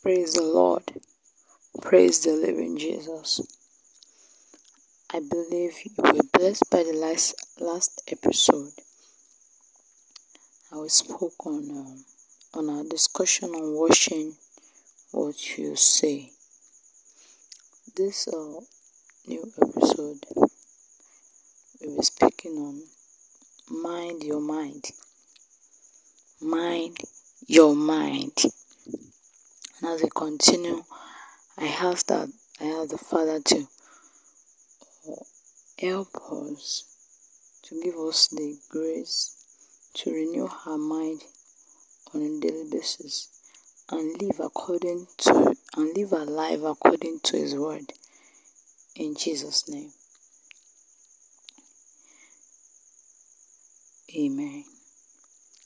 Praise the Lord. Praise the living Jesus. I believe you were blessed by the last last episode. I was spoke on um, on our discussion on washing what you say. This uh, new episode we will speaking on mind your mind. Mind your mind. As we continue, I ask that I ask the Father to help us, to give us the grace to renew our mind on a daily basis and live according to and live our life according to his word. In Jesus name. Amen.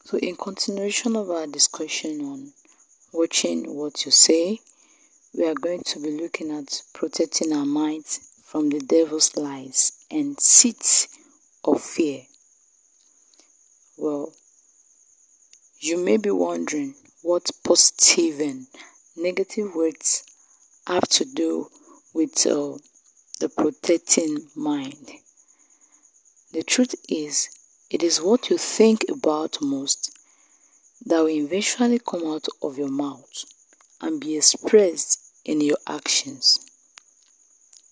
So in continuation of our discussion on watching what you say, we are going to be looking at protecting our minds from the devil's lies and seeds of fear. Well, you may be wondering what positive and negative words have to do with uh, the protecting mind. The truth is, it is what you think about most that will eventually come out of your mouth and be expressed in your actions.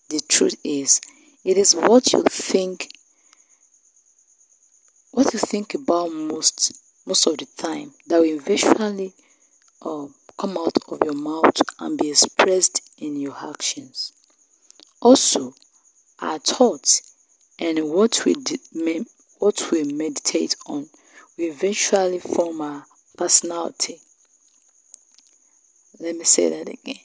The truth is, it is what you think what you think about most most of the time that will eventually uh, come out of your mouth and be expressed in your actions. Also, our thoughts and what we what we meditate on will eventually form our personality. Let me say that again.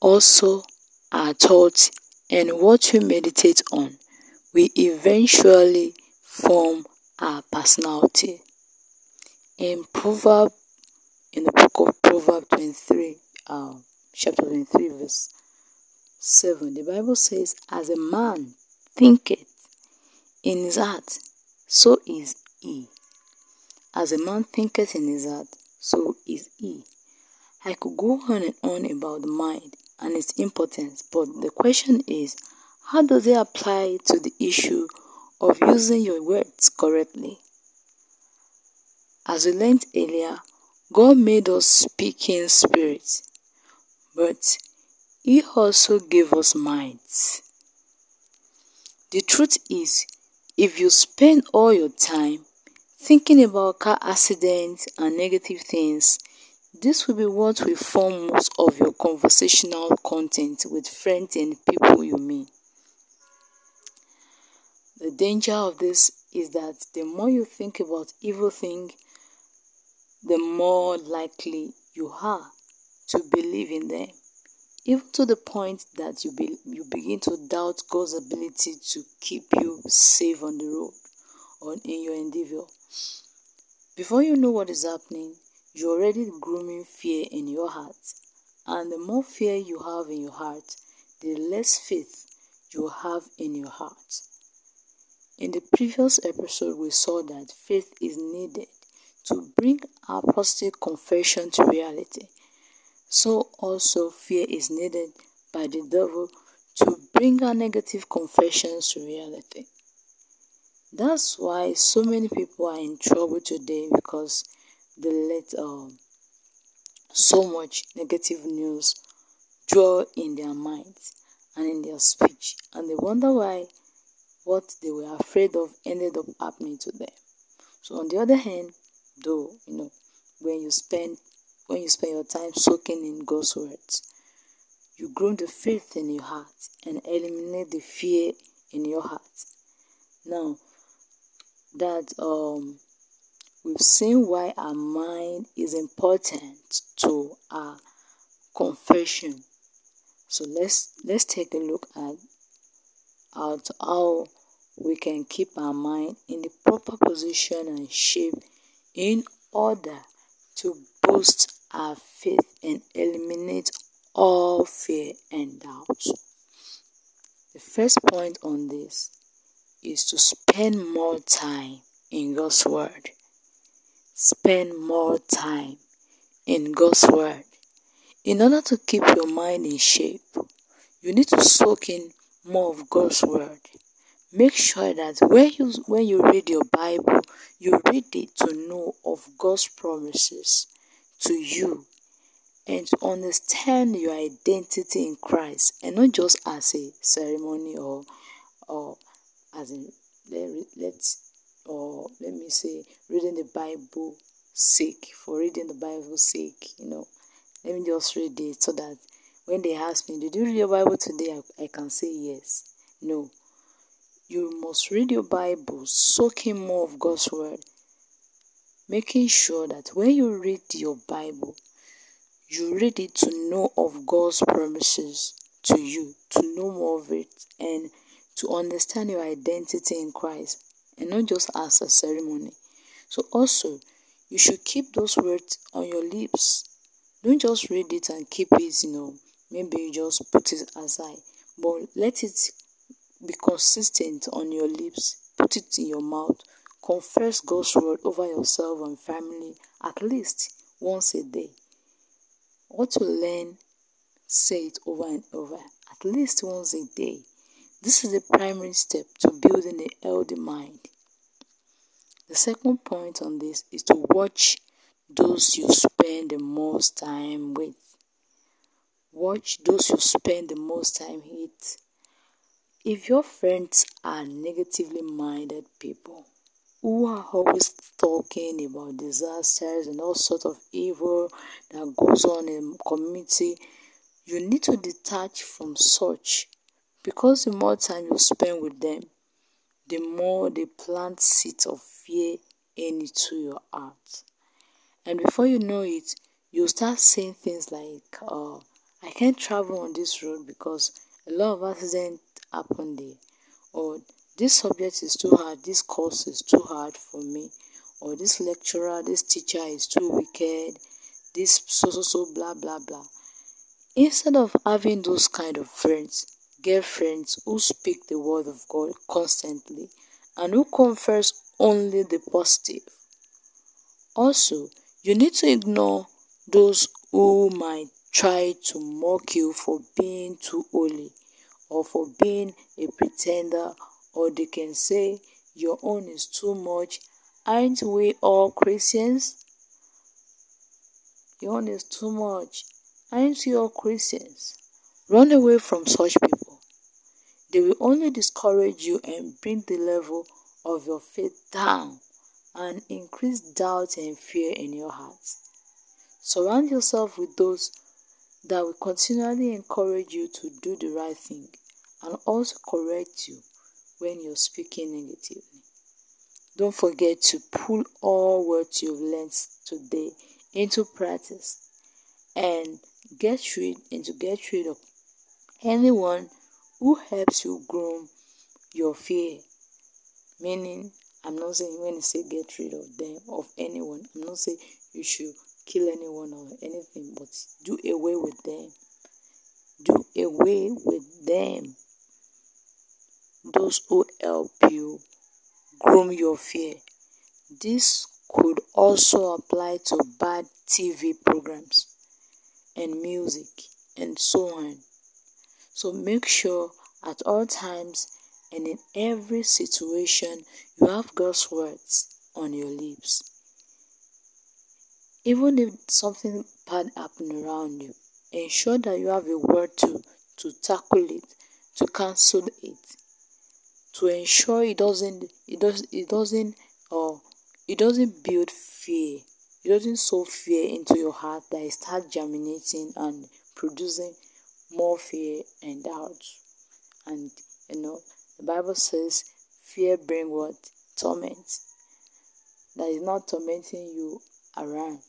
Also, our thoughts and what we meditate on will eventually form our personality. In Proverb, in the book of Proverbs 23, um, chapter 23, verse 7, the Bible says, As a man thinketh in his heart, so is he. As a man thinketh in his heart, so is he. I could go on and on about the mind and its importance, but the question is, how does it apply to the issue of using your words correctly? As we learned earlier, God made us speaking spirits, but He also gave us minds. The truth is, if you spend all your time Thinking about car accidents and negative things, this will be what will form most of your conversational content with friends and people you meet. The danger of this is that the more you think about evil things, the more likely you are to believe in them, even to the point that you, be, you begin to doubt God's ability to keep you safe on the road or in your endeavor. Before you know what is happening, you're already grooming fear in your heart. And the more fear you have in your heart, the less faith you have in your heart. In the previous episode, we saw that faith is needed to bring our positive confession to reality. So, also, fear is needed by the devil to bring our negative confessions to reality. That's why so many people are in trouble today because they let um, so much negative news draw in their minds and in their speech, and they wonder why what they were afraid of ended up happening to them. So, on the other hand, though, you know, when you spend when you spend your time soaking in God's words, you grow the faith in your heart and eliminate the fear in your heart. Now, that um, we've seen why our mind is important to our confession. So let's let's take a look at, at how we can keep our mind in the proper position and shape in order to boost our faith and eliminate all fear and doubt. The first point on this is to spend more time in God's Word. Spend more time in God's Word. in order to keep your mind in shape, you need to soak in more of God's word. Make sure that when you when you read your Bible, you read it to know of God's promises to you and to understand your identity in Christ and not just as a ceremony or or as in let, let's or let me say reading the Bible sake for reading the Bible sake, you know. Let me just read it so that when they ask me, Did you read your Bible today? I, I can say yes. No. You must read your Bible, soaking more of God's word, making sure that when you read your Bible, you read it to know of God's promises to you, to know more of it, and to understand your identity in Christ, and not just as a ceremony. So, also, you should keep those words on your lips. Don't just read it and keep it, you know, maybe you just put it aside, but let it be consistent on your lips, put it in your mouth, confess God's word over yourself and family at least once a day. What to learn, say it over and over, at least once a day. This is the primary step to building a healthy mind. The second point on this is to watch those you spend the most time with. Watch those you spend the most time with. If your friends are negatively minded people, who are always talking about disasters and all sorts of evil that goes on in community you need to detach from such because the more time you spend with them the more they plant seeds of fear into your heart. And before you know it you start saying things like oh, i can't travel on this road because a lot of accidents happen there. Or this subject is too hard, this course is too hard for me, or this lecturer, this teacher is too wicked, this so so so blah blah blah. Instead of having those kind of friends, get friends who speak the word of God constantly and who confess only the positive. Also, you need to ignore those who might try to mock you for being too holy or for being a pretender or they can say, Your own is too much. Aren't we all Christians? Your own is too much. Aren't we all Christians? Run away from such people. They will only discourage you and bring the level of your faith down and increase doubt and fear in your heart. Surround yourself with those that will continually encourage you to do the right thing and also correct you when you're speaking negatively. Don't forget to pull all what you've learned today into practice and get rid and to get rid of anyone who helps you groom your fear. Meaning, I'm not saying when you say get rid of them of anyone, I'm not saying you should kill anyone or anything, but do away with them. Do away with them those who help you groom your fear. This could also apply to bad TV programs and music and so on. So make sure at all times and in every situation you have God's words on your lips. Even if something bad happens around you, ensure that you have a word to, to tackle it, to cancel it to ensure it doesn't it does it doesn't or it doesn't build fear it doesn't sow fear into your heart that it start germinating and producing more fear and doubt and you know the bible says fear bring what torment that is not tormenting you around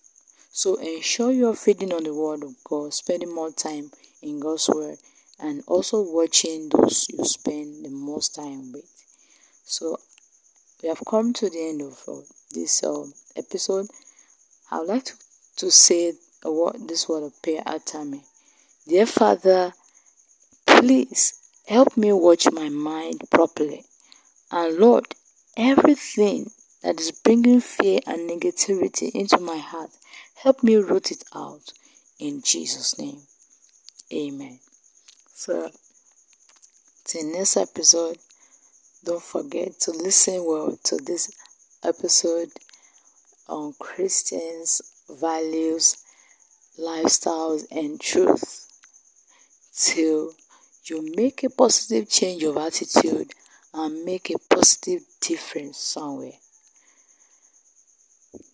so ensure you're feeding on the word of god spending more time in god's word and also watching those you spend the most time with. So, we have come to the end of uh, this uh, episode. I would like to, to say a word, this word of prayer after me. Dear Father, please help me watch my mind properly. And Lord, everything that is bringing fear and negativity into my heart, help me root it out in Jesus' name. Amen. So, till next episode, don't forget to listen well to this episode on Christians' values, lifestyles, and truth. Till you make a positive change of attitude and make a positive difference somewhere.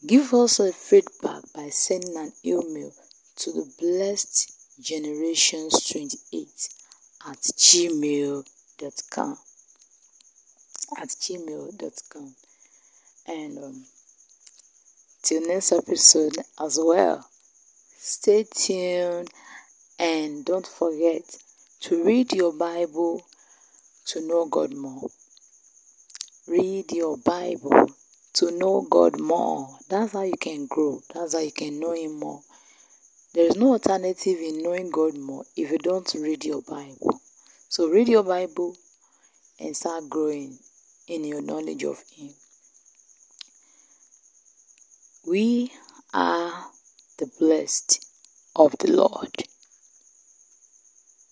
Give us a feedback by sending an email to the blessed generations 28 at gmail.com at gmail.com and um, till next episode as well. Stay tuned and don't forget to read your bible to know god more read your bible to know god more that's how you can grow that's how you can know him more there is no alternative in knowing God more if you don't read your Bible. So read your Bible and start growing in your knowledge of Him. We are the blessed of the Lord.